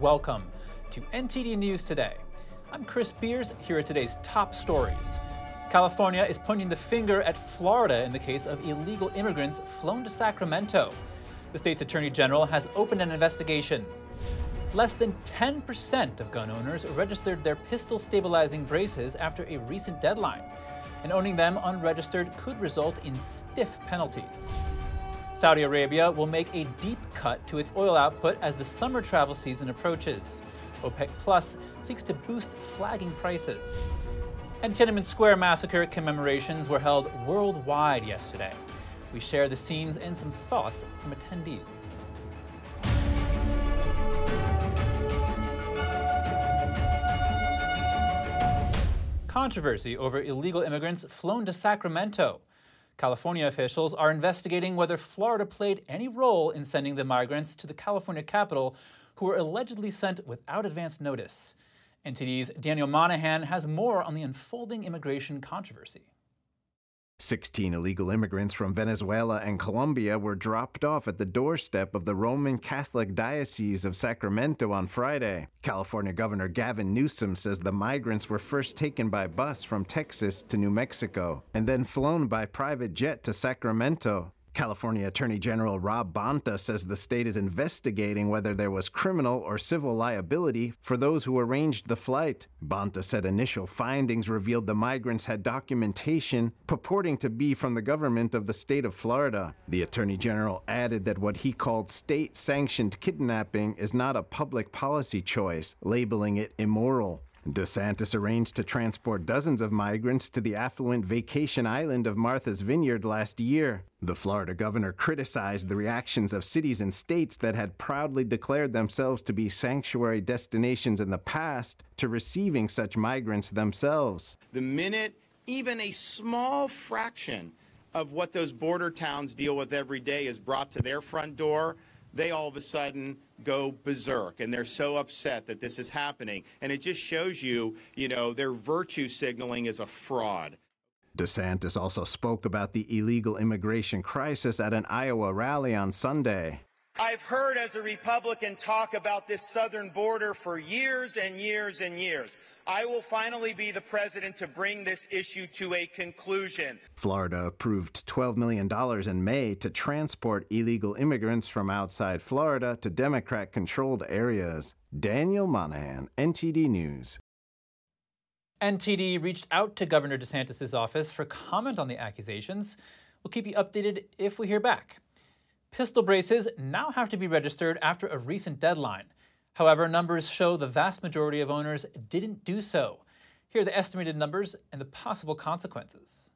Welcome to NTD News Today. I'm Chris Beers. Here are today's top stories. California is pointing the finger at Florida in the case of illegal immigrants flown to Sacramento. The state's attorney general has opened an investigation. Less than 10% of gun owners registered their pistol stabilizing braces after a recent deadline, and owning them unregistered could result in stiff penalties. Saudi Arabia will make a deep cut to its oil output as the summer travel season approaches. OPEC Plus seeks to boost flagging prices. And Tiananmen Square massacre commemorations were held worldwide yesterday. We share the scenes and some thoughts from attendees. Controversy over illegal immigrants flown to Sacramento. California officials are investigating whether Florida played any role in sending the migrants to the California capital who were allegedly sent without advance notice. NTD's Daniel Monahan has more on the unfolding immigration controversy. 16 illegal immigrants from Venezuela and Colombia were dropped off at the doorstep of the Roman Catholic Diocese of Sacramento on Friday. California Governor Gavin Newsom says the migrants were first taken by bus from Texas to New Mexico and then flown by private jet to Sacramento. California Attorney General Rob Bonta says the state is investigating whether there was criminal or civil liability for those who arranged the flight. Bonta said initial findings revealed the migrants had documentation purporting to be from the government of the state of Florida. The Attorney General added that what he called state sanctioned kidnapping is not a public policy choice, labeling it immoral. DeSantis arranged to transport dozens of migrants to the affluent vacation island of Martha's Vineyard last year. The Florida governor criticized the reactions of cities and states that had proudly declared themselves to be sanctuary destinations in the past to receiving such migrants themselves. The minute even a small fraction of what those border towns deal with every day is brought to their front door, they all of a sudden go berserk and they're so upset that this is happening. And it just shows you, you know, their virtue signaling is a fraud. DeSantis also spoke about the illegal immigration crisis at an Iowa rally on Sunday. I've heard as a Republican talk about this southern border for years and years and years. I will finally be the president to bring this issue to a conclusion. Florida approved $12 million in May to transport illegal immigrants from outside Florida to Democrat controlled areas. Daniel Monahan, NTD News. NTD reached out to Governor DeSantis' office for comment on the accusations. We'll keep you updated if we hear back. Pistol braces now have to be registered after a recent deadline. However, numbers show the vast majority of owners didn't do so. Here are the estimated numbers and the possible consequences.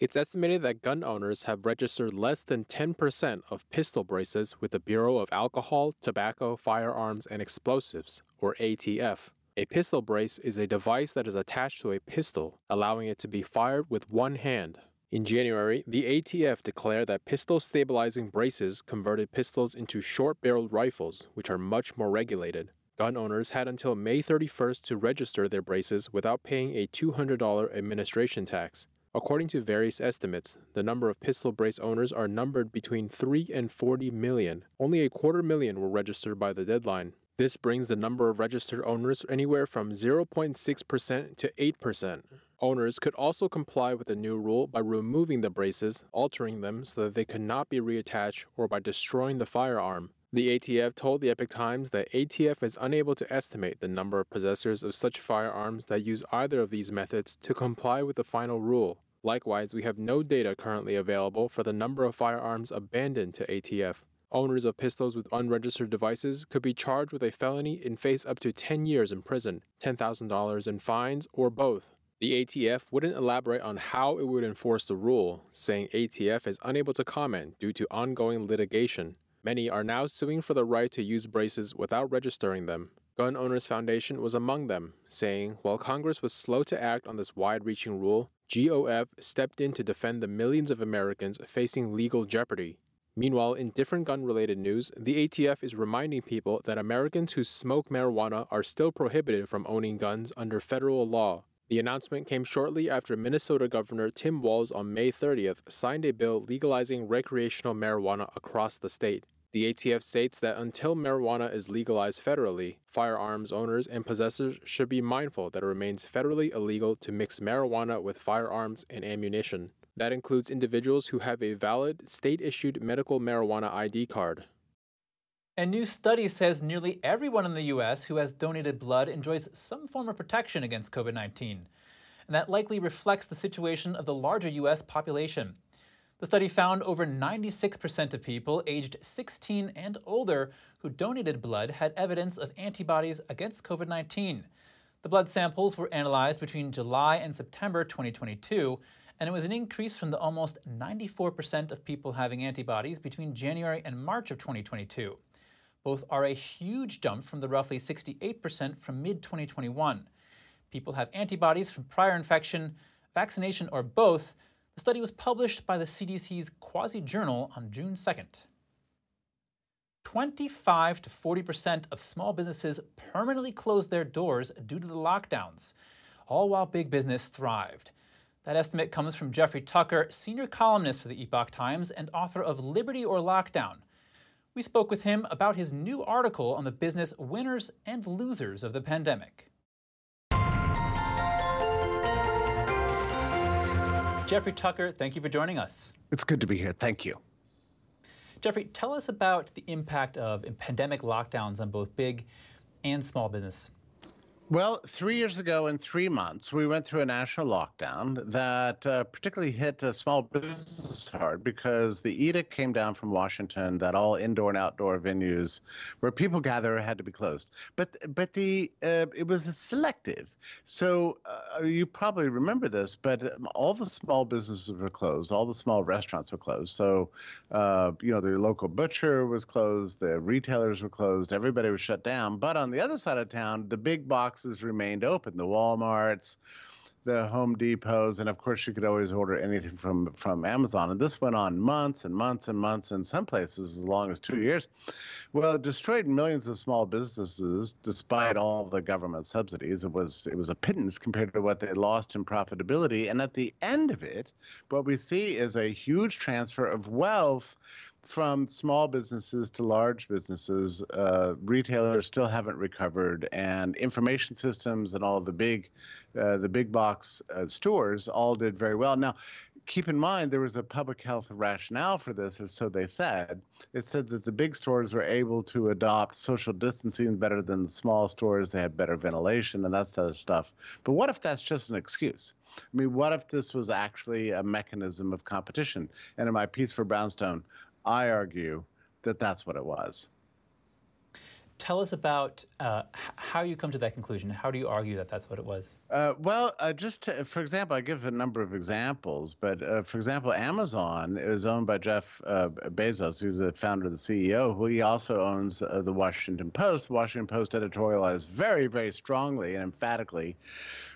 It's estimated that gun owners have registered less than 10% of pistol braces with the Bureau of Alcohol, Tobacco, Firearms, and Explosives, or ATF. A pistol brace is a device that is attached to a pistol, allowing it to be fired with one hand. In January, the ATF declared that pistol stabilizing braces converted pistols into short barreled rifles, which are much more regulated. Gun owners had until May 31st to register their braces without paying a $200 administration tax. According to various estimates, the number of pistol brace owners are numbered between 3 and 40 million. Only a quarter million were registered by the deadline. This brings the number of registered owners anywhere from 0.6% to 8%. Owners could also comply with the new rule by removing the braces, altering them so that they could not be reattached, or by destroying the firearm. The ATF told the Epoch Times that ATF is unable to estimate the number of possessors of such firearms that use either of these methods to comply with the final rule. Likewise, we have no data currently available for the number of firearms abandoned to ATF. Owners of pistols with unregistered devices could be charged with a felony and face up to 10 years in prison, $10,000 in fines, or both. The ATF wouldn't elaborate on how it would enforce the rule, saying ATF is unable to comment due to ongoing litigation. Many are now suing for the right to use braces without registering them. Gun Owners Foundation was among them, saying while Congress was slow to act on this wide reaching rule, GOF stepped in to defend the millions of Americans facing legal jeopardy. Meanwhile, in different gun related news, the ATF is reminding people that Americans who smoke marijuana are still prohibited from owning guns under federal law. The announcement came shortly after Minnesota Governor Tim Walz on May 30th signed a bill legalizing recreational marijuana across the state. The ATF states that until marijuana is legalized federally, firearms owners and possessors should be mindful that it remains federally illegal to mix marijuana with firearms and ammunition. That includes individuals who have a valid state issued medical marijuana ID card. A new study says nearly everyone in the U.S. who has donated blood enjoys some form of protection against COVID 19. And that likely reflects the situation of the larger U.S. population. The study found over 96% of people aged 16 and older who donated blood had evidence of antibodies against COVID 19. The blood samples were analyzed between July and September 2022, and it was an increase from the almost 94% of people having antibodies between January and March of 2022. Both are a huge jump from the roughly 68% from mid 2021. People have antibodies from prior infection, vaccination, or both the study was published by the CDC's Quasi Journal on June 2nd. 25 to 40 percent of small businesses permanently closed their doors due to the lockdowns, all while big business thrived. That estimate comes from Jeffrey Tucker, senior columnist for the Epoch Times and author of Liberty or Lockdown. We spoke with him about his new article on the business winners and losers of the pandemic. Jeffrey Tucker, thank you for joining us. It's good to be here. Thank you. Jeffrey, tell us about the impact of pandemic lockdowns on both big and small business. Well, three years ago, in three months, we went through a national lockdown that uh, particularly hit small business hard because the edict came down from Washington that all indoor and outdoor venues where people gather had to be closed. But but the uh, it was selective. So uh, you probably remember this, but um, all the small businesses were closed. All the small restaurants were closed. So uh, you know the local butcher was closed. The retailers were closed. Everybody was shut down. But on the other side of town, the big box boxes remained open. The WalMarts, the Home Depots, and of course you could always order anything from from Amazon. And this went on months and months and months, in some places as long as two years. Well, it destroyed millions of small businesses despite all the government subsidies. It was it was a pittance compared to what they lost in profitability. And at the end of it, what we see is a huge transfer of wealth from small businesses to large businesses, uh, retailers still haven't recovered, and information systems and all the big, uh, the big box uh, stores all did very well. Now, keep in mind there was a public health rationale for this, or so they said. It said that the big stores were able to adopt social distancing better than the small stores. They had better ventilation and that sort of stuff. But what if that's just an excuse? I mean, what if this was actually a mechanism of competition? And in my piece for Brownstone, I argue that that's what it was. Tell us about uh, how you come to that conclusion. How do you argue that that's what it was? Uh, well, uh, just to, for example, I give a number of examples, but uh, for example, Amazon is owned by Jeff uh, Bezos, who's the founder of the CEO, who he also owns uh, the Washington Post. The Washington Post editorialized very, very strongly and emphatically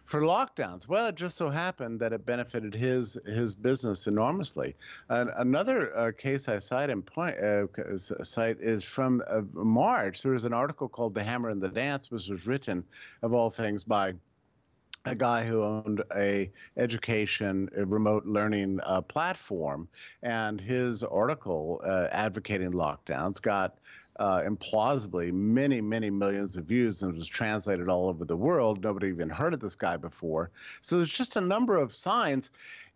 for lockdowns. Well, it just so happened that it benefited his his business enormously. Another uh, case I cite in point uh, cite is from uh, March. There was an article called "The Hammer and the Dance," which was written, of all things, by a guy who owned a education a remote learning uh, platform and his article uh, advocating lockdowns got uh, implausibly many, many millions of views and was translated all over the world. Nobody even heard of this guy before. So there's just a number of signs.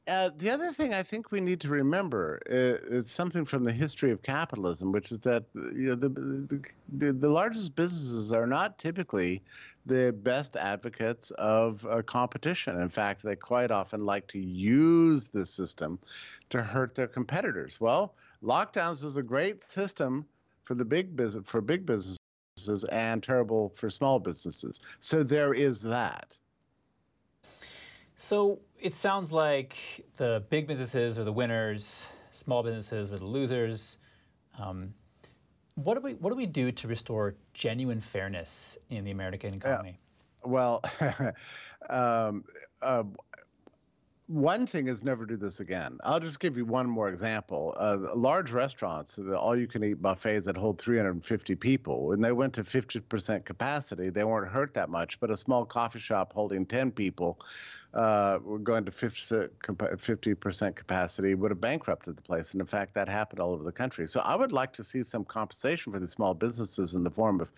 Uh, the other thing I think we need to remember is, uh, is, something from the history of capitalism, which is that you know, the, the, the largest businesses are not typically the best advocates of uh, competition. In fact, they quite often like to use the system to hurt their competitors. Well, lockdowns was a great system for the big business for big businesses and terrible for small businesses. So there is that. So it sounds like the big businesses are the winners, small businesses are the losers. Um, what do we what do we do to restore genuine fairness in the American economy? Yeah. Well, um, uh, one thing is never do this again. I'll just give you one more example. Uh, large restaurants, the all-you-can-eat buffets that hold 350 people, when they went to 50% capacity, they weren't hurt that much. But a small coffee shop holding 10 people uh, we're going to 50 percent capacity would have bankrupted the place, and in fact, that happened all over the country. So I would like to see some compensation for the small businesses in the form of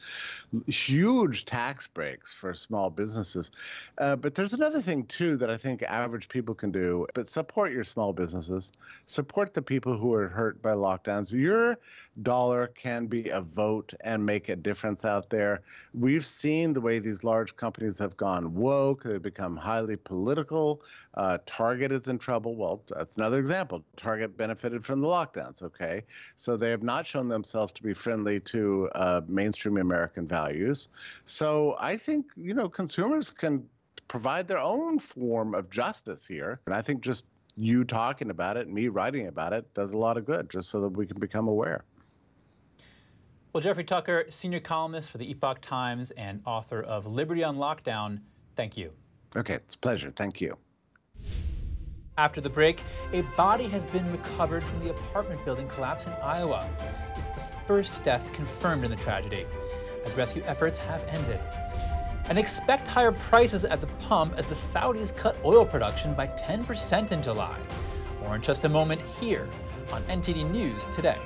huge tax breaks for small businesses. Uh, but there's another thing too that I think average people can do. But support your small businesses, support the people who are hurt by lockdowns. Your dollar can be a vote and make a difference out there. We've seen the way these large companies have gone woke. They've become highly political. Uh, Target is in trouble. Well, that's another example. Target benefited from the lockdowns. Okay, so they have not shown themselves to be friendly to uh, mainstream American values. So I think you know consumers can provide their own form of justice here, and I think just you talking about it me writing about it does a lot of good, just so that we can become aware. Well, Jeffrey Tucker, senior columnist for the Epoch Times and author of Liberty on Lockdown, thank you. Okay, it's a pleasure. Thank you. After the break, a body has been recovered from the apartment building collapse in Iowa. It's the first death confirmed in the tragedy, as rescue efforts have ended. And expect higher prices at the pump as the Saudis cut oil production by 10% in July. More in just a moment here on NTD News Today.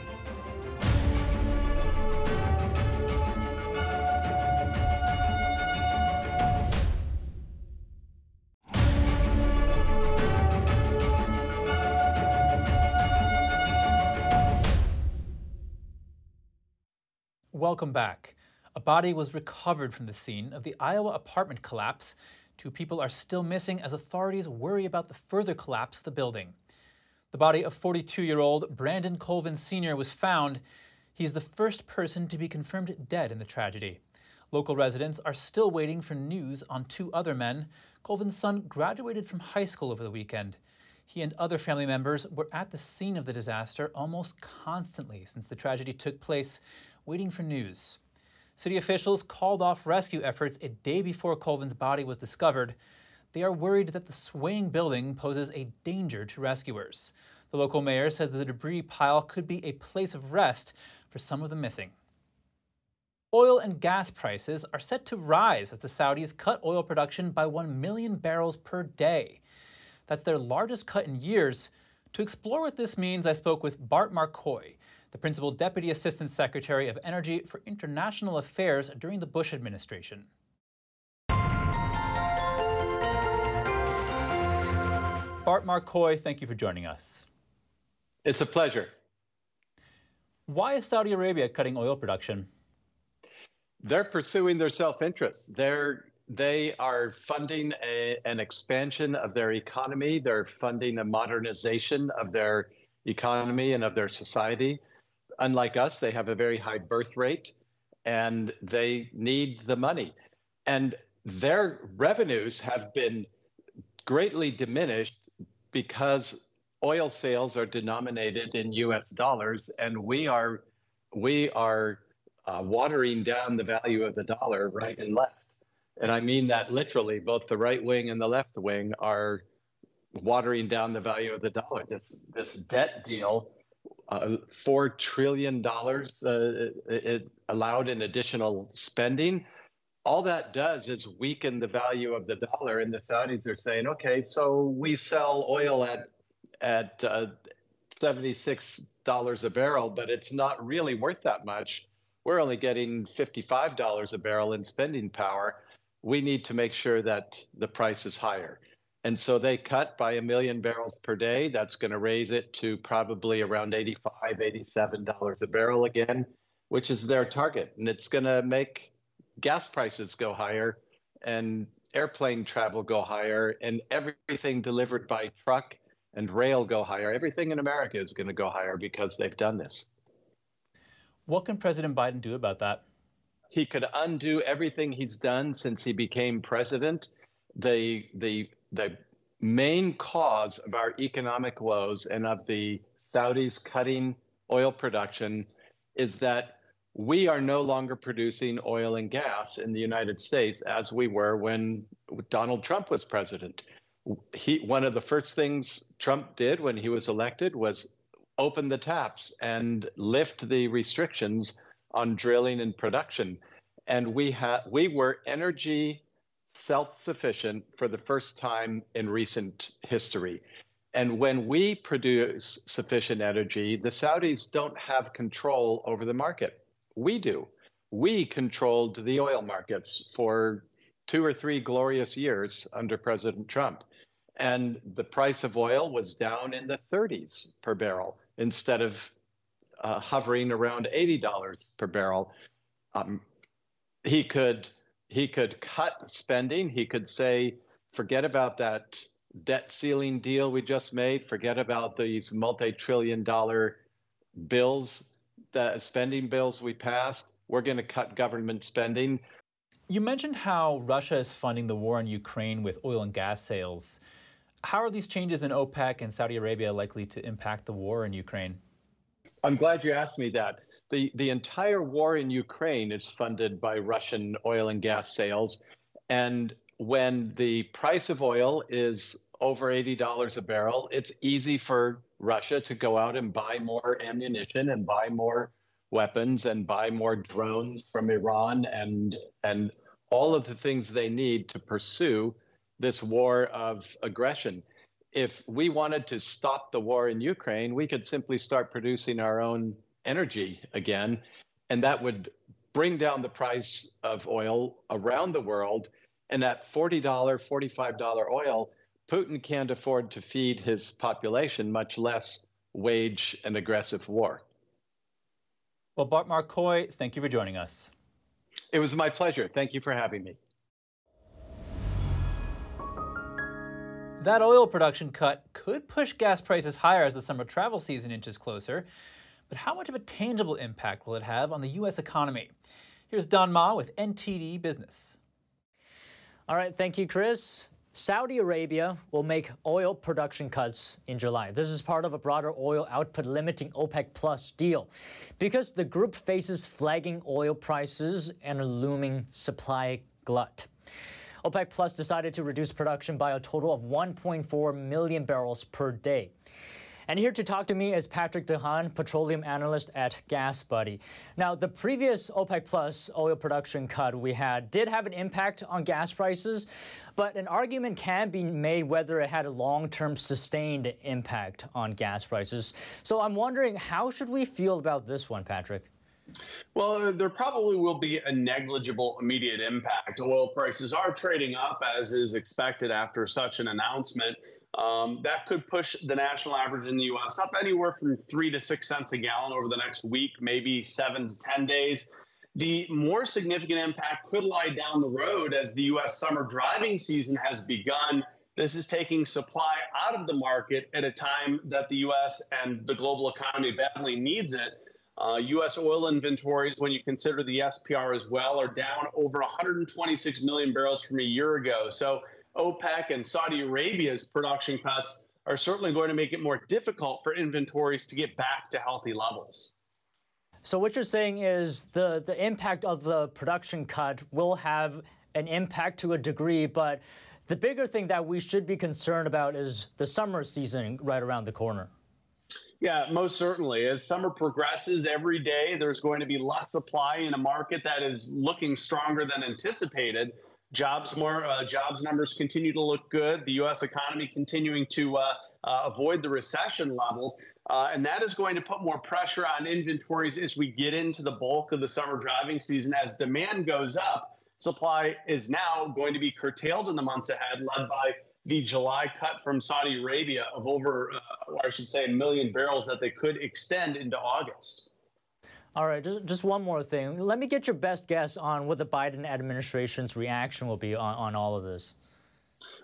Welcome back. A body was recovered from the scene of the Iowa apartment collapse. Two people are still missing as authorities worry about the further collapse of the building. The body of 42 year old Brandon Colvin Sr. was found. He is the first person to be confirmed dead in the tragedy. Local residents are still waiting for news on two other men. Colvin's son graduated from high school over the weekend. He and other family members were at the scene of the disaster almost constantly since the tragedy took place, waiting for news. City officials called off rescue efforts a day before Colvin's body was discovered. They are worried that the swaying building poses a danger to rescuers. The local mayor said the debris pile could be a place of rest for some of the missing. Oil and gas prices are set to rise as the Saudis cut oil production by 1 million barrels per day. That's their largest cut in years. To explore what this means, I spoke with Bart Marcois, the Principal Deputy Assistant Secretary of Energy for International Affairs during the Bush administration. Bart Marcois, thank you for joining us. It's a pleasure. Why is Saudi Arabia cutting oil production? They're pursuing their self interest. They're they are funding a, an expansion of their economy. They're funding a modernization of their economy and of their society unlike us, they have a very high birth rate and they need the money. And their revenues have been greatly diminished because oil sales are denominated in US dollars and we are we are uh, watering down the value of the dollar right and left. And I mean that literally, both the right wing and the left wing are watering down the value of the dollar. This this debt deal uh, four trillion dollars uh, allowed in additional spending. All that does is weaken the value of the dollar, and the Saudis are saying, "Okay, so we sell oil at at uh, seventy six dollars a barrel, but it's not really worth that much. We're only getting fifty five dollars a barrel in spending power. We need to make sure that the price is higher." And so they cut by a million barrels per day. That's going to raise it to probably around 85, 87 dollars a barrel again, which is their target. And it's going to make gas prices go higher and airplane travel go higher and everything delivered by truck and rail go higher. Everything in America is going to go higher because they've done this. What can President Biden do about that? He could undo everything he's done since he became president. The the the main cause of our economic woes and of the Saudis cutting oil production is that we are no longer producing oil and gas in the United States as we were when Donald Trump was president. He, one of the first things Trump did when he was elected was open the taps and lift the restrictions on drilling and production. And we had we were energy self sufficient for the first time in recent history. And when we produce sufficient energy, the Saudis don't have control over the market. We do. We controlled the oil markets for two or three glorious years under President Trump. And the price of oil was down in the 30s per barrel instead of uh, hovering around $80 per barrel. Um, he could he could cut spending. He could say, forget about that debt ceiling deal we just made. Forget about these multi-trillion dollar bills, the spending bills we passed. We're going to cut government spending. You mentioned how Russia is funding the war in Ukraine with oil and gas sales. How are these changes in OPEC and Saudi Arabia likely to impact the war in Ukraine? I'm glad you asked me that. The, the entire war in Ukraine is funded by Russian oil and gas sales. And when the price of oil is over $80 a barrel, it's easy for Russia to go out and buy more ammunition and buy more weapons and buy more drones from Iran and and all of the things they need to pursue this war of aggression. If we wanted to stop the war in Ukraine, we could simply start producing our own energy again, and that would bring down the price of oil around the world. And at $40, $45 oil, Putin can't afford to feed his population, much less wage an aggressive war. Well, Bart Marcois, thank you for joining us. It was my pleasure. Thank you for having me. That oil production cut could push gas prices higher as the summer travel season inches closer. But how much of a tangible impact will it have on the U.S. economy? Here's Don Ma with NTD Business. All right, thank you, Chris. Saudi Arabia will make oil production cuts in July. This is part of a broader oil output limiting OPEC Plus deal. Because the group faces flagging oil prices and a looming supply glut. OPEC Plus decided to reduce production by a total of 1.4 million barrels per day. And here to talk to me is Patrick De Haan, petroleum analyst at Gas Buddy. Now, the previous OPEC Plus oil production cut we had did have an impact on gas prices, but an argument can be made whether it had a long-term sustained impact on gas prices. So I'm wondering, how should we feel about this one, Patrick? Well, there probably will be a negligible immediate impact. Oil prices are trading up as is expected after such an announcement. Um, that could push the national average in the U.S. up anywhere from three to six cents a gallon over the next week, maybe seven to 10 days. The more significant impact could lie down the road as the U.S. summer driving season has begun. This is taking supply out of the market at a time that the U.S. and the global economy badly needs it. Uh, U.S. oil inventories, when you consider the SPR as well, are down over 126 million barrels from a year ago. So OPEC and Saudi Arabia's production cuts are certainly going to make it more difficult for inventories to get back to healthy levels. So what you're saying is the, the impact of the production cut will have an impact to a degree, but the bigger thing that we should be concerned about is the summer season right around the corner. Yeah, most certainly. As summer progresses every day, there's going to be less supply in a market that is looking stronger than anticipated jobs more uh, jobs numbers continue to look good. The U.S. economy continuing to uh, uh, avoid the recession level, uh, and that is going to put more pressure on inventories as we get into the bulk of the summer driving season. As demand goes up, supply is now going to be curtailed in the months ahead, led by the July cut from Saudi Arabia of over, uh, I should say, a million barrels that they could extend into August. All right, just, just one more thing. Let me get your best guess on what the Biden administration's reaction will be on, on all of this.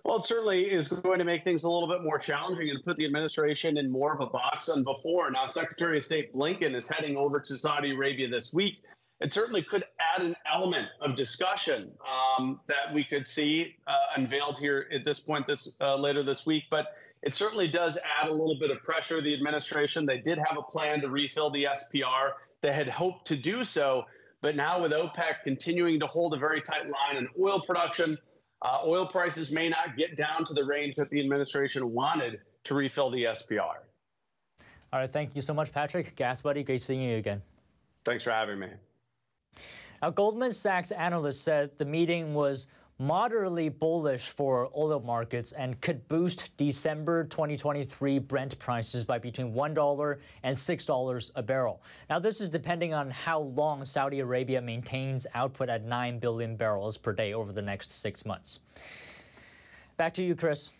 Well, it certainly is going to make things a little bit more challenging and put the administration in more of a box than before. Now, Secretary of State Blinken is heading over to Saudi Arabia this week. It certainly could add an element of discussion um, that we could see uh, unveiled here at this point this uh, later this week. But it certainly does add a little bit of pressure to the administration. They did have a plan to refill the SPR. They had hoped to do so, but now with OPEC continuing to hold a very tight line on oil production, uh, oil prices may not get down to the range that the administration wanted to refill the SPR. All right, thank you so much, Patrick. Gas Buddy, great seeing you again. Thanks for having me. Now, Goldman Sachs analysts said the meeting was moderately bullish for oil markets and could boost December 2023 Brent prices by between $1 and $6 a barrel. Now, this is depending on how long Saudi Arabia maintains output at 9 billion barrels per day over the next six months. Back to you, Chris.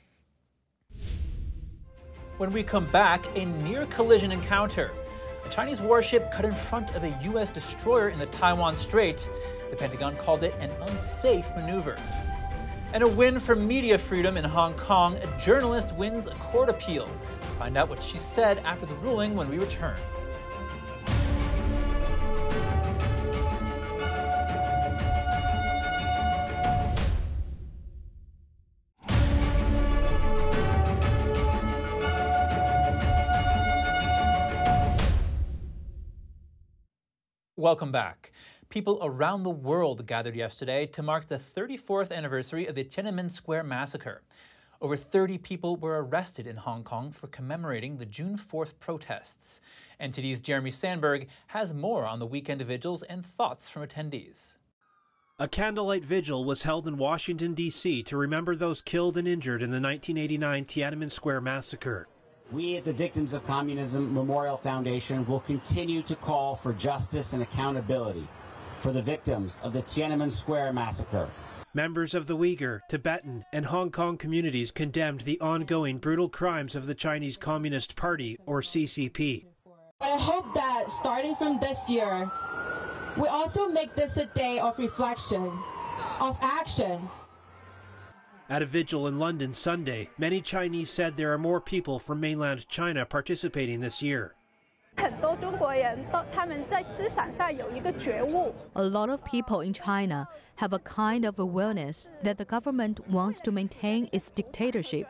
When we come back, a near collision encounter. A Chinese warship cut in front of a U.S. destroyer in the Taiwan Strait. The Pentagon called it an unsafe maneuver. And a win for media freedom in Hong Kong. A journalist wins a court appeal. Find out what she said after the ruling when we return. Welcome back. People around the world gathered yesterday to mark the 34th anniversary of the Tiananmen Square massacre. Over 30 people were arrested in Hong Kong for commemorating the June 4th protests. NTD's Jeremy Sandberg has more on the weekend vigils and thoughts from attendees. A candlelight vigil was held in Washington, D.C. to remember those killed and injured in the 1989 Tiananmen Square massacre. We at the Victims of Communism Memorial Foundation will continue to call for justice and accountability for the victims of the Tiananmen Square massacre. Members of the Uyghur, Tibetan, and Hong Kong communities condemned the ongoing brutal crimes of the Chinese Communist Party, or CCP. I hope that starting from this year, we also make this a day of reflection, of action, at a vigil in London Sunday, many Chinese said there are more people from mainland China participating this year. A lot of people in China have a kind of awareness that the government wants to maintain its dictatorship.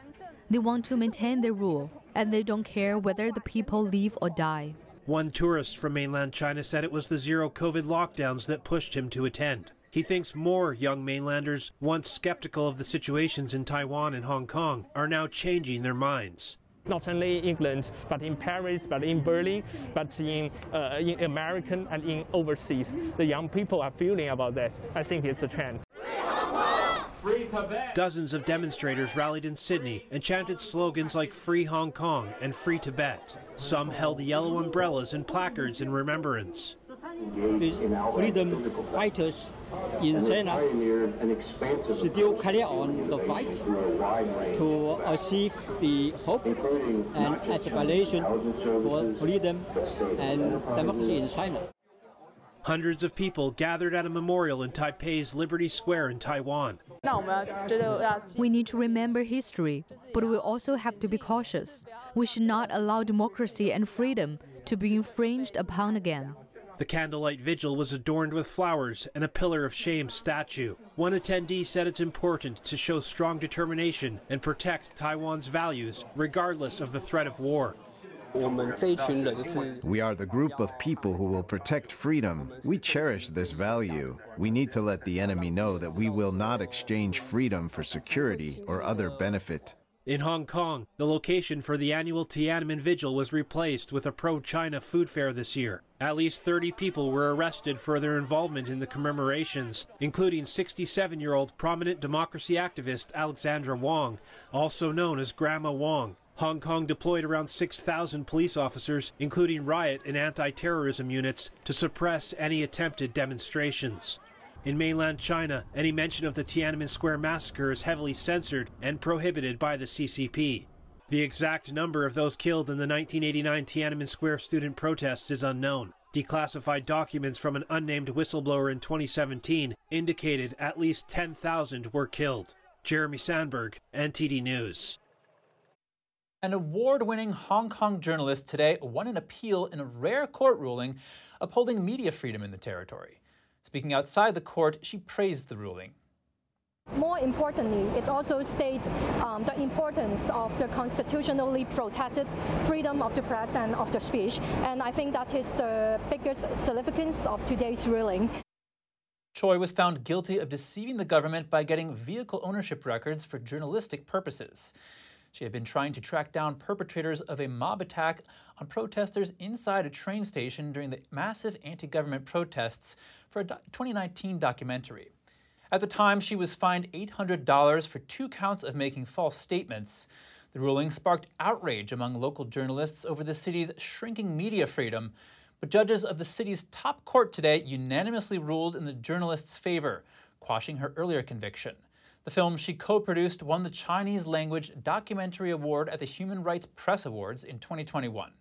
They want to maintain their rule, and they don't care whether the people live or die. One tourist from mainland China said it was the zero COVID lockdowns that pushed him to attend. He thinks more young mainlanders, once skeptical of the situations in Taiwan and Hong Kong, are now changing their minds not only in England, but in Paris, but in Berlin, but in, uh, in American and in overseas. The young people are feeling about that. I think it's a trend. Dozens of demonstrators rallied in Sydney and chanted slogans like Free Hong Kong and Free Tibet. Some held yellow umbrellas and placards in remembrance. The freedom fighters in China still carry on the fight to achieve the hope and aspiration for freedom and democracy in China. Hundreds of people gathered at a memorial in Taipei's Liberty Square in Taiwan. We need to remember history, but we also have to be cautious. We should not allow democracy and freedom to be infringed upon again. The candlelight vigil was adorned with flowers and a pillar of shame statue. One attendee said it's important to show strong determination and protect Taiwan's values, regardless of the threat of war. We are the group of people who will protect freedom. We cherish this value. We need to let the enemy know that we will not exchange freedom for security or other benefit. In Hong Kong, the location for the annual Tiananmen Vigil was replaced with a pro China food fair this year. At least 30 people were arrested for their involvement in the commemorations, including 67 year old prominent democracy activist Alexandra Wong, also known as Grandma Wong. Hong Kong deployed around 6,000 police officers, including riot and anti terrorism units, to suppress any attempted demonstrations. In mainland China, any mention of the Tiananmen Square massacre is heavily censored and prohibited by the CCP. The exact number of those killed in the 1989 Tiananmen Square student protests is unknown. Declassified documents from an unnamed whistleblower in 2017 indicated at least 10,000 were killed. Jeremy Sandberg, NTD News. An award winning Hong Kong journalist today won an appeal in a rare court ruling upholding media freedom in the territory. Speaking outside the court, she praised the ruling. More importantly, it also states um, the importance of the constitutionally protected freedom of the press and of the speech, and I think that is the biggest significance of today's ruling. Choy was found guilty of deceiving the government by getting vehicle ownership records for journalistic purposes. She had been trying to track down perpetrators of a mob attack on protesters inside a train station during the massive anti government protests for a 2019 documentary. At the time, she was fined $800 for two counts of making false statements. The ruling sparked outrage among local journalists over the city's shrinking media freedom, but judges of the city's top court today unanimously ruled in the journalist's favor, quashing her earlier conviction. The film she co produced won the Chinese Language Documentary Award at the Human Rights Press Awards in 2021.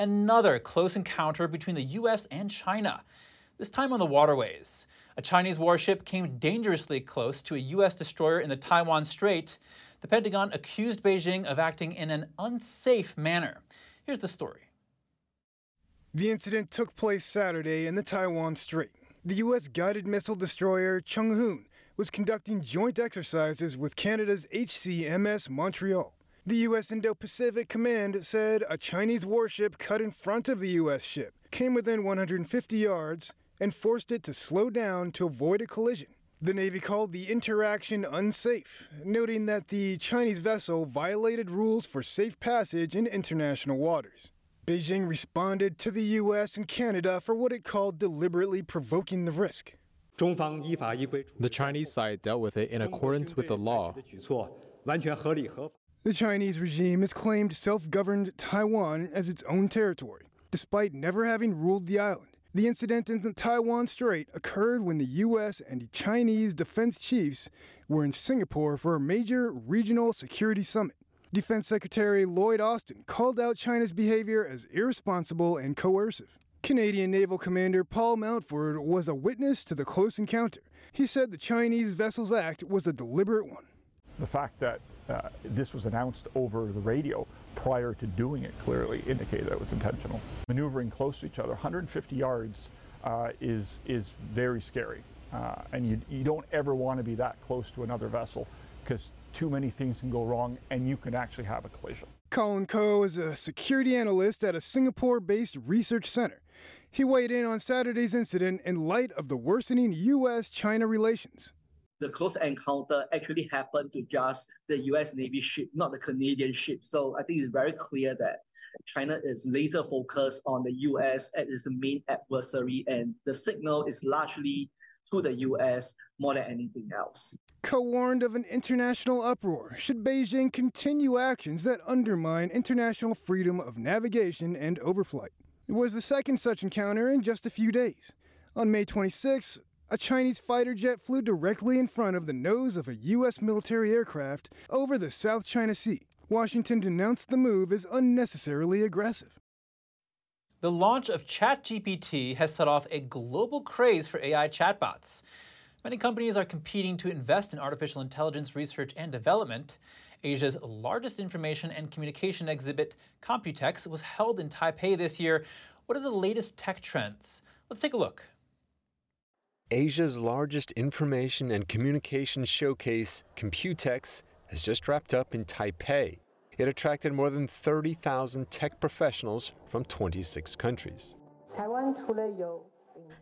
Another close encounter between the U.S. and China, this time on the waterways. A Chinese warship came dangerously close to a U.S. destroyer in the Taiwan Strait. The Pentagon accused Beijing of acting in an unsafe manner. Here's the story. The incident took place Saturday in the Taiwan Strait. The U.S. guided missile destroyer Chung Hoon was conducting joint exercises with Canada's HMCS Montreal. The U.S. Indo Pacific Command said a Chinese warship cut in front of the U.S. ship, came within 150 yards, and forced it to slow down to avoid a collision. The Navy called the interaction unsafe, noting that the Chinese vessel violated rules for safe passage in international waters. Beijing responded to the U.S. and Canada for what it called deliberately provoking the risk. The Chinese side dealt with it in accordance with the law. The Chinese regime has claimed self governed Taiwan as its own territory, despite never having ruled the island. The incident in the Taiwan Strait occurred when the U.S. and the Chinese defense chiefs were in Singapore for a major regional security summit. Defense Secretary Lloyd Austin called out China's behavior as irresponsible and coercive. Canadian Naval Commander Paul Mountford was a witness to the close encounter. He said the Chinese vessel's act was a deliberate one. The fact that uh, this was announced over the radio prior to doing it clearly indicated that it was intentional. Maneuvering close to each other, 150 yards, uh, is is very scary, uh, and you you don't ever want to be that close to another vessel because too many things can go wrong, and you can actually have a collision. Collin Koh is a security analyst at a Singapore-based research center. He weighed in on Saturday's incident in light of the worsening U.S.-China relations the close encounter actually happened to just the US Navy ship, not the Canadian ship. So I think it's very clear that China is laser focused on the US as its main adversary, and the signal is largely to the US more than anything else. Koh warned of an international uproar should Beijing continue actions that undermine international freedom of navigation and overflight. It was the second such encounter in just a few days. On May 26, a Chinese fighter jet flew directly in front of the nose of a U.S. military aircraft over the South China Sea. Washington denounced the move as unnecessarily aggressive. The launch of ChatGPT has set off a global craze for AI chatbots. Many companies are competing to invest in artificial intelligence research and development. Asia's largest information and communication exhibit, Computex, was held in Taipei this year. What are the latest tech trends? Let's take a look. Asia's largest information and communication showcase, Computex, has just wrapped up in Taipei. It attracted more than 30,000 tech professionals from 26 countries.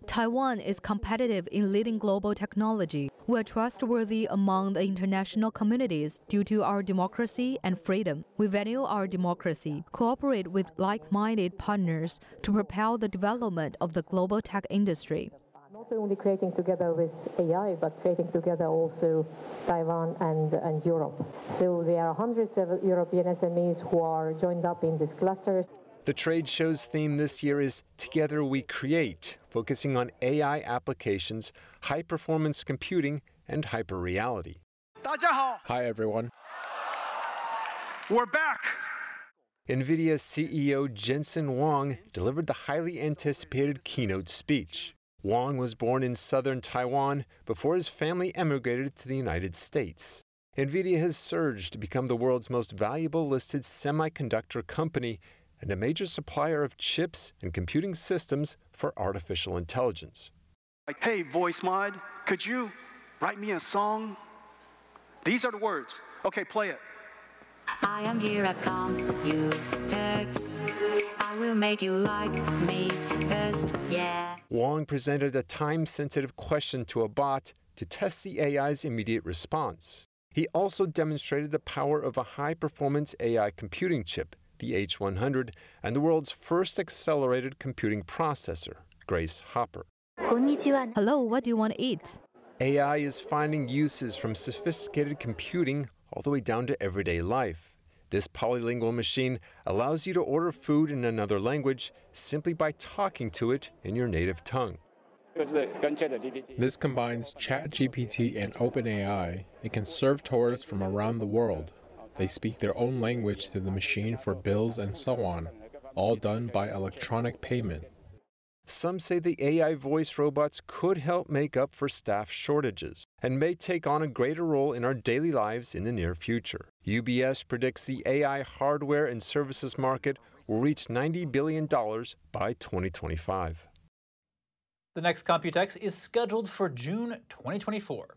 Taiwan is competitive in leading global technology. We're trustworthy among the international communities due to our democracy and freedom. We value our democracy, cooperate with like minded partners to propel the development of the global tech industry not only creating together with AI, but creating together also Taiwan and, and Europe. So there are hundreds of European SMEs who are joined up in these clusters. The trade show's theme this year is Together We Create, focusing on AI applications, high performance computing, and hyperreality. Hi, everyone. We're back. NVIDIA CEO Jensen Huang delivered the highly anticipated keynote speech. Huang was born in southern Taiwan before his family emigrated to the United States. NVIDIA has surged to become the world's most valuable listed semiconductor company and a major supplier of chips and computing systems for artificial intelligence. Like, hey, voice mod, could you write me a song? These are the words. Okay, play it. I am here at Computex. I will make you like me first, yeah. Huang presented a time sensitive question to a bot to test the AI's immediate response. He also demonstrated the power of a high performance AI computing chip, the H100, and the world's first accelerated computing processor, Grace Hopper. Hello, what do you want to eat? AI is finding uses from sophisticated computing all the way down to everyday life. This polylingual machine allows you to order food in another language simply by talking to it in your native tongue. This combines ChatGPT and OpenAI. It can serve tourists from around the world. They speak their own language to the machine for bills and so on, all done by electronic payment. Some say the AI voice robots could help make up for staff shortages and may take on a greater role in our daily lives in the near future. UBS predicts the AI hardware and services market will reach $90 billion by 2025. The next Computex is scheduled for June 2024.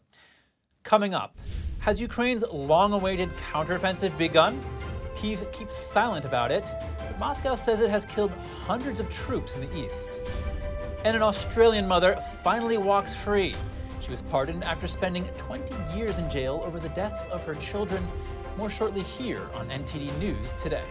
Coming up, has Ukraine's long awaited counteroffensive begun? Kiev keeps silent about it, but Moscow says it has killed hundreds of troops in the east. And an Australian mother finally walks free. She was pardoned after spending 20 years in jail over the deaths of her children. More shortly here on NTD News today.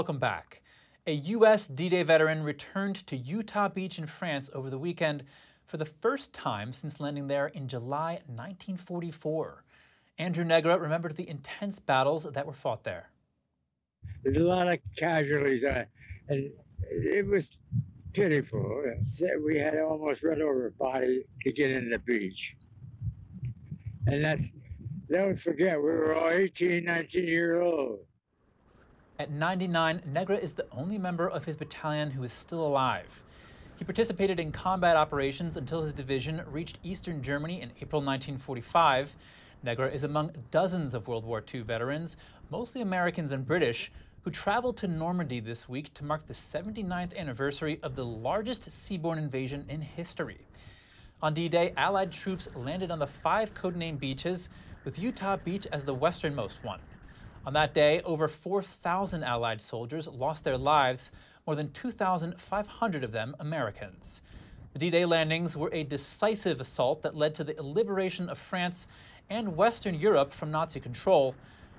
Welcome back. A U.S. D Day veteran returned to Utah Beach in France over the weekend for the first time since landing there in July 1944. Andrew Negra remembered the intense battles that were fought there. There's a lot of casualties, uh, and it was pitiful. We had almost run over a body to get in the beach. And that's, don't forget, we were all 18, 19 years old. At 99, Negra is the only member of his battalion who is still alive. He participated in combat operations until his division reached eastern Germany in April 1945. Negra is among dozens of World War II veterans, mostly Americans and British, who traveled to Normandy this week to mark the 79th anniversary of the largest seaborne invasion in history. On D Day, Allied troops landed on the five codenamed beaches, with Utah Beach as the westernmost one. On that day, over 4,000 Allied soldiers lost their lives, more than 2,500 of them Americans. The D Day landings were a decisive assault that led to the liberation of France and Western Europe from Nazi control.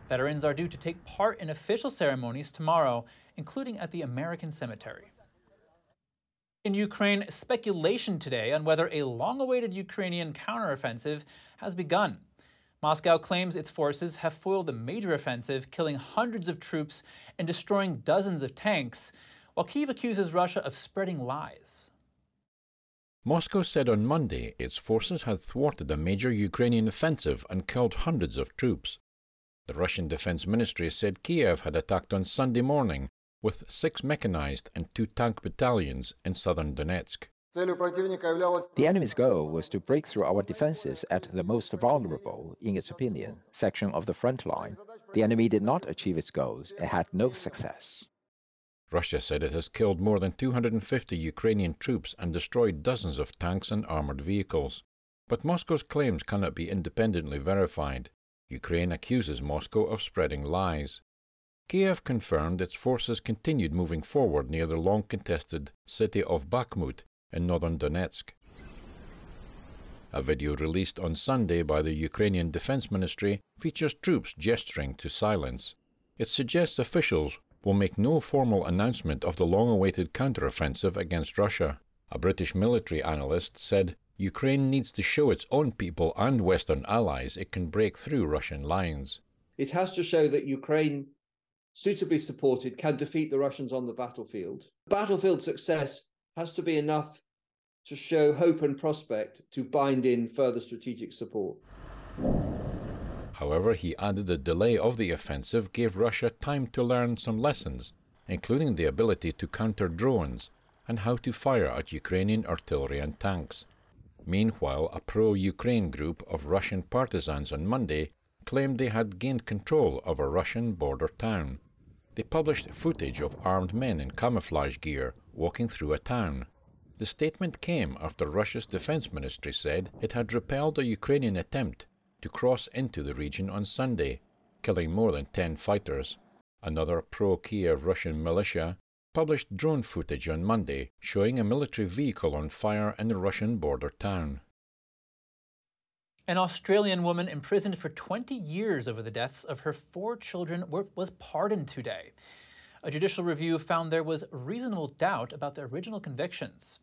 Veterans are due to take part in official ceremonies tomorrow, including at the American Cemetery. In Ukraine, speculation today on whether a long awaited Ukrainian counteroffensive has begun. Moscow claims its forces have foiled a major offensive, killing hundreds of troops and destroying dozens of tanks, while Kiev accuses Russia of spreading lies. Moscow said on Monday its forces had thwarted a major Ukrainian offensive and killed hundreds of troops. The Russian Defense Ministry said Kiev had attacked on Sunday morning with six mechanized and two tank battalions in southern Donetsk. The enemy's goal was to break through our defenses at the most vulnerable, in its opinion, section of the front line. The enemy did not achieve its goals. It had no success. Russia said it has killed more than 250 Ukrainian troops and destroyed dozens of tanks and armored vehicles. But Moscow's claims cannot be independently verified. Ukraine accuses Moscow of spreading lies. Kiev confirmed its forces continued moving forward near the long contested city of Bakhmut in northern Donetsk. A video released on Sunday by the Ukrainian Defense Ministry features troops gesturing to silence. It suggests officials will make no formal announcement of the long awaited counteroffensive against Russia. A British military analyst said Ukraine needs to show its own people and Western allies it can break through Russian lines. It has to show that Ukraine, suitably supported, can defeat the Russians on the battlefield. Battlefield success has to be enough to show hope and prospect to bind in further strategic support. However, he added the delay of the offensive gave Russia time to learn some lessons, including the ability to counter drones and how to fire at Ukrainian artillery and tanks. Meanwhile, a pro Ukraine group of Russian partisans on Monday claimed they had gained control of a Russian border town. They published footage of armed men in camouflage gear walking through a town. The statement came after Russia's defense ministry said it had repelled a Ukrainian attempt to cross into the region on Sunday, killing more than 10 fighters. Another pro Kiev Russian militia published drone footage on Monday showing a military vehicle on fire in the Russian border town. An Australian woman imprisoned for 20 years over the deaths of her four children was pardoned today. A judicial review found there was reasonable doubt about the original convictions.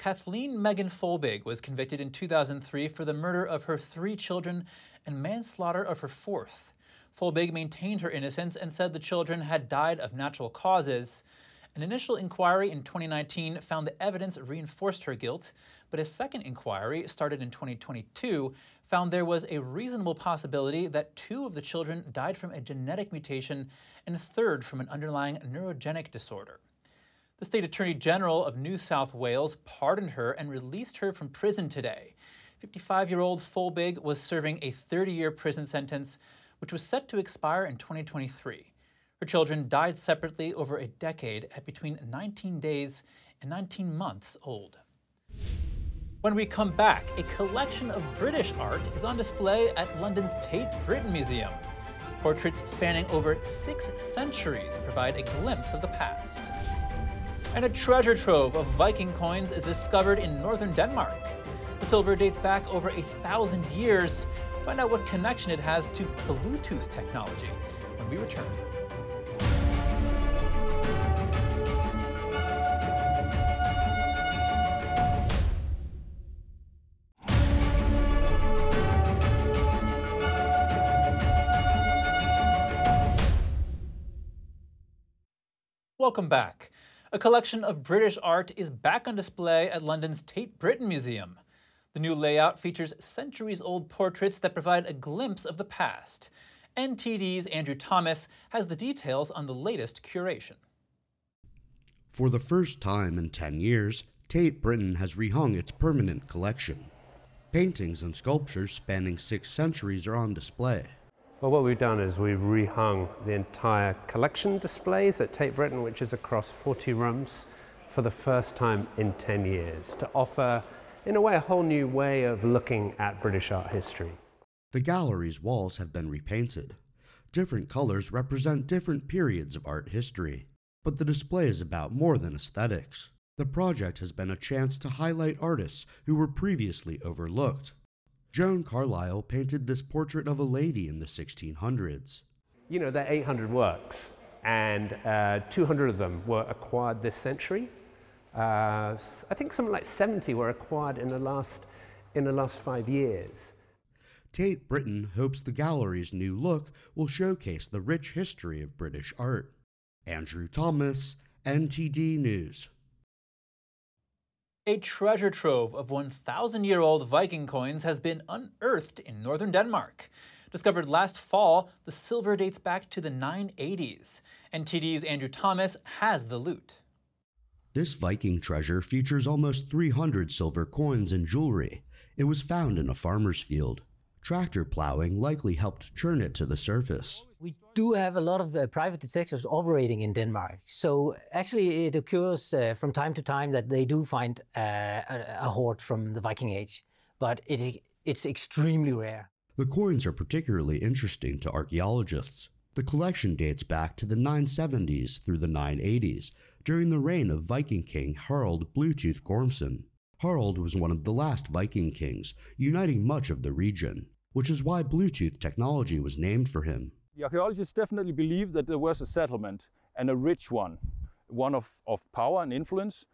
Kathleen Megan Folbig was convicted in 2003 for the murder of her three children and manslaughter of her fourth. Folbig maintained her innocence and said the children had died of natural causes. An initial inquiry in 2019 found the evidence reinforced her guilt, but a second inquiry, started in 2022, found there was a reasonable possibility that two of the children died from a genetic mutation and a third from an underlying neurogenic disorder. The State Attorney General of New South Wales pardoned her and released her from prison today. 55 year old Folbig was serving a 30 year prison sentence, which was set to expire in 2023. Her children died separately over a decade at between 19 days and 19 months old. When we come back, a collection of British art is on display at London's Tate Britain Museum. Portraits spanning over six centuries provide a glimpse of the past. And a treasure trove of Viking coins is discovered in northern Denmark. The silver dates back over a thousand years. Find out what connection it has to Bluetooth technology when we return. Welcome back. A collection of British art is back on display at London's Tate Britain Museum. The new layout features centuries old portraits that provide a glimpse of the past. NTD's Andrew Thomas has the details on the latest curation. For the first time in 10 years, Tate Britain has rehung its permanent collection. Paintings and sculptures spanning six centuries are on display. Well, what we've done is we've rehung the entire collection displays at Tate Britain, which is across 40 rooms, for the first time in 10 years, to offer, in a way, a whole new way of looking at British art history. The gallery's walls have been repainted. Different colors represent different periods of art history, but the display is about more than aesthetics. The project has been a chance to highlight artists who were previously overlooked Joan Carlile painted this portrait of a lady in the 1600s. You know, there are 800 works, and uh, 200 of them were acquired this century. Uh, I think something like 70 were acquired in the last, in the last five years. Tate Britain hopes the gallery's new look will showcase the rich history of British art. Andrew Thomas, NTD News. A treasure trove of 1,000 year old Viking coins has been unearthed in northern Denmark. Discovered last fall, the silver dates back to the 980s. NTD's Andrew Thomas has the loot. This Viking treasure features almost 300 silver coins and jewelry. It was found in a farmer's field. Tractor plowing likely helped churn it to the surface. We do have a lot of uh, private detectives operating in Denmark. So actually, it occurs uh, from time to time that they do find uh, a, a, hoard from the Viking Age, but it, it's extremely rare. The coins are particularly interesting to archaeologists. The collection dates back to the 970s through the 980s, during the reign of Viking king Harald Bluetooth Gormson. Harald was one of the last Viking kings, uniting much of the region, which is why Bluetooth technology was named for him. The archaeologists definitely believe that there was a settlement and a rich one, one of, of power and influence,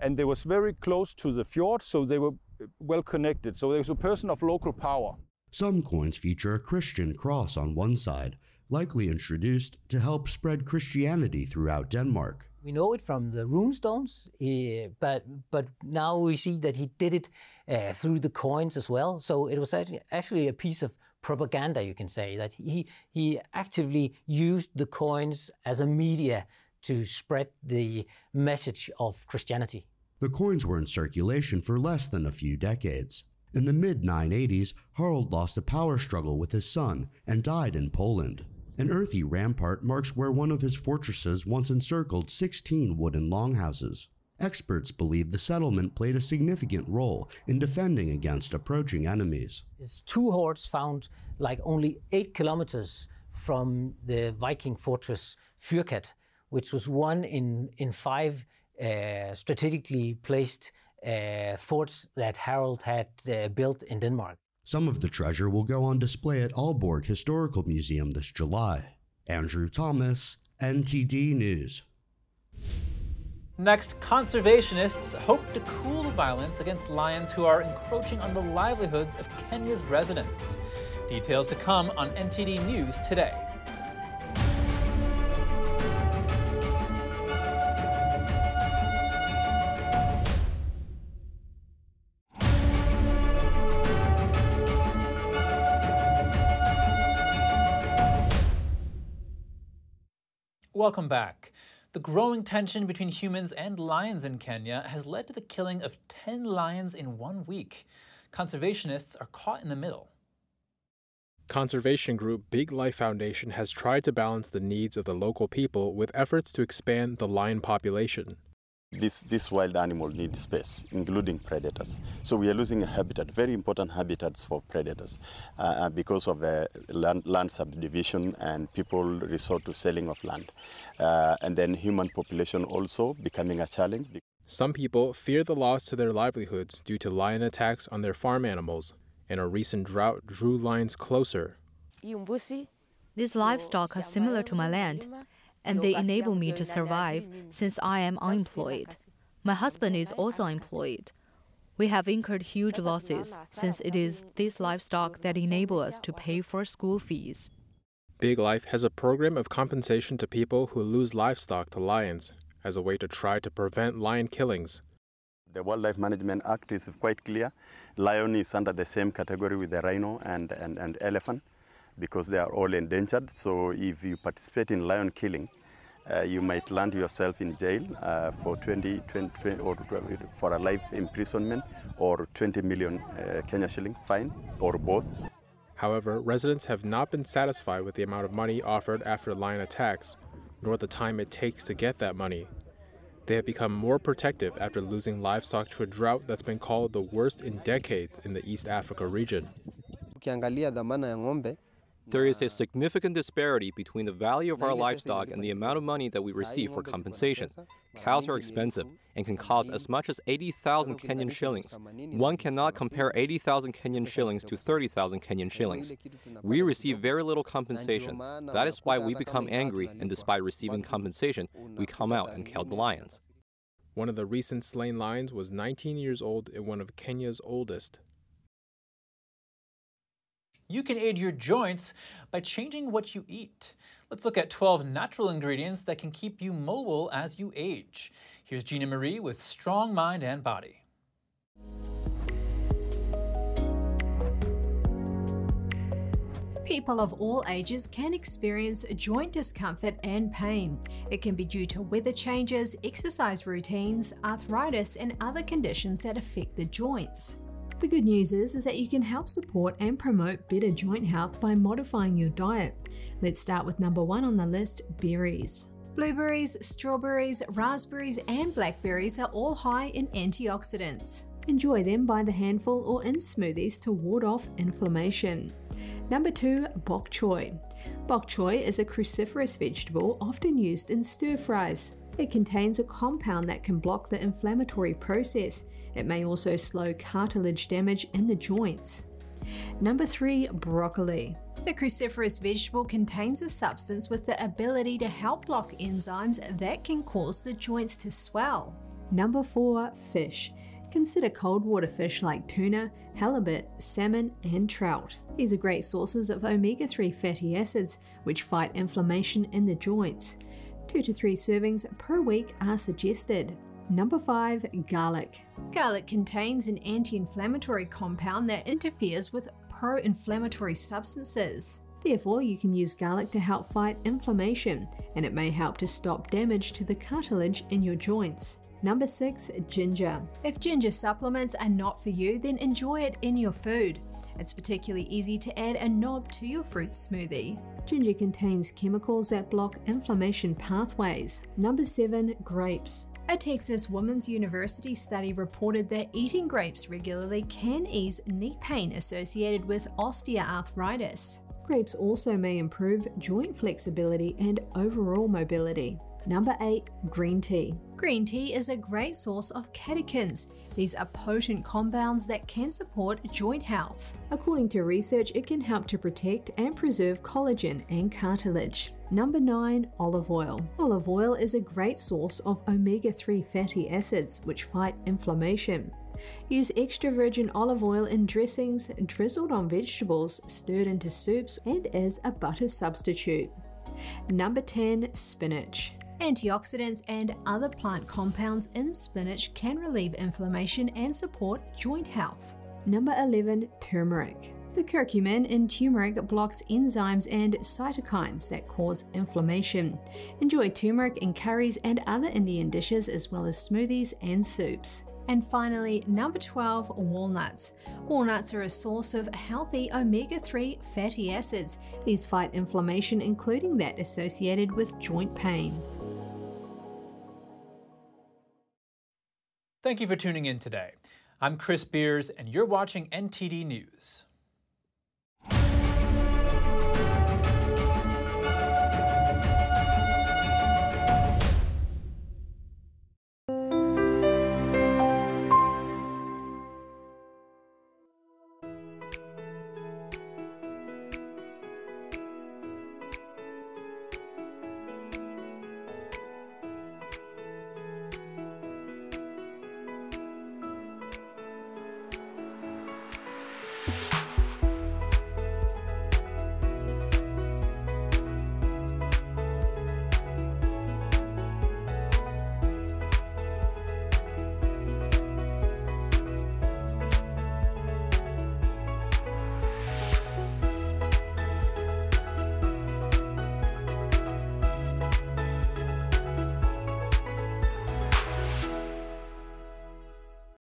and they was very close to the fjord, so they were well connected. So there was a person of local power. Some coins feature a Christian cross on one side, likely introduced to help spread Christianity throughout Denmark. We know it from the runestones, uh, but but now we see that he did it uh, through the coins as well. So it was actually a piece of propaganda, you can say, that he he actively used the coins as a media to spread the message of Christianity. The coins were in circulation for less than a few decades. In the mid 980s, Harald lost a power struggle with his son and died in Poland. An earthy rampart marks where one of his fortresses once encircled 16 wooden longhouses. Experts believe the settlement played a significant role in defending against approaching enemies. There's two hoards found like only eight kilometers from the Viking fortress Fyrkat, which was one in, in five uh, strategically placed uh, forts that Harald had uh, built in Denmark. Some of the treasure will go on display at Aalborg Historical Museum this July. Andrew Thomas, NTD News. Next, conservationists hope to cool the violence against lions who are encroaching on the livelihoods of Kenya's residents. Details to come on NTD News today. Welcome back. The growing tension between humans and lions in Kenya has led to the killing of 10 lions in one week. Conservationists are caught in the middle. Conservation group Big Life Foundation has tried to balance the needs of the local people with efforts to expand the lion population. This, this wild animal needs space, including predators. So we are losing a habitat, very important habitats for predators, uh, uh because of the land, land, subdivision and people resort to selling of land. Uh, and then human population also becoming a challenge. Some people fear the loss to their livelihoods due to lion attacks on their farm animals, and a recent drought drew lions closer. This livestock are similar to my land and they enable me to survive since I am unemployed. My husband is also employed. We have incurred huge losses since it is this livestock that enable us to pay for school fees. Big Life has a program of compensation to people who lose livestock to lions as a way to try to prevent lion killings. The Wildlife Management Act is quite clear. Lion is under the same category with the rhino and, and, and elephant because they are all endangered. So if you participate in lion killing, uh, you might land yourself in jail uh, for 20, 20, 20, or for a life imprisonment or 20 million uh, Kenya shilling fine or both. However, residents have not been satisfied with the amount of money offered after lion attacks, nor the time it takes to get that money. They have become more protective after losing livestock to a drought that's been called the worst in decades in the East Africa region. There is a significant disparity between the value of our livestock and the amount of money that we receive for compensation. Cows are expensive and can cost as much as 80,000 Kenyan shillings. One cannot compare 80,000 Kenyan shillings to 30,000 Kenyan shillings. We receive very little compensation. That is why we become angry, and despite receiving compensation, we come out and kill the lions. One of the recent slain lions was 19 years old and one of Kenya's oldest you can aid your joints by changing what you eat. Let's look at 12 natural ingredients that can keep you mobile as you age. Here's Gina Marie with Strong Mind and Body. People of all ages can experience joint discomfort and pain. It can be due to weather changes, exercise routines, arthritis, and other conditions that affect the joints. The good news is, is that you can help support and promote better joint health by modifying your diet. Let's start with number one on the list berries. Blueberries, strawberries, raspberries, and blackberries are all high in antioxidants. Enjoy them by the handful or in smoothies to ward off inflammation. Number two, bok choy. Bok choy is a cruciferous vegetable often used in stir fries. It contains a compound that can block the inflammatory process it may also slow cartilage damage in the joints. Number 3. Broccoli. The cruciferous vegetable contains a substance with the ability to help block enzymes that can cause the joints to swell. Number 4. Fish. Consider cold water fish like tuna, halibut, salmon, and trout. These are great sources of omega 3 fatty acids, which fight inflammation in the joints. 2 to 3 servings per week are suggested. Number 5. Garlic. Garlic contains an anti inflammatory compound that interferes with pro inflammatory substances. Therefore, you can use garlic to help fight inflammation, and it may help to stop damage to the cartilage in your joints. Number 6. Ginger. If ginger supplements are not for you, then enjoy it in your food. It's particularly easy to add a knob to your fruit smoothie. Ginger contains chemicals that block inflammation pathways. Number 7. Grapes. A Texas Women's University study reported that eating grapes regularly can ease knee pain associated with osteoarthritis. Grapes also may improve joint flexibility and overall mobility. Number 8. Green tea. Green tea is a great source of catechins. These are potent compounds that can support joint health. According to research, it can help to protect and preserve collagen and cartilage. Number 9. Olive oil. Olive oil is a great source of omega 3 fatty acids which fight inflammation. Use extra virgin olive oil in dressings, drizzled on vegetables, stirred into soups, and as a butter substitute. Number 10. Spinach. Antioxidants and other plant compounds in spinach can relieve inflammation and support joint health. Number 11. Turmeric. The curcumin in turmeric blocks enzymes and cytokines that cause inflammation. Enjoy turmeric in curries and other Indian dishes as well as smoothies and soups. And finally, number 12, walnuts. Walnuts are a source of healthy omega 3 fatty acids. These fight inflammation, including that associated with joint pain. Thank you for tuning in today. I'm Chris Beers, and you're watching NTD News.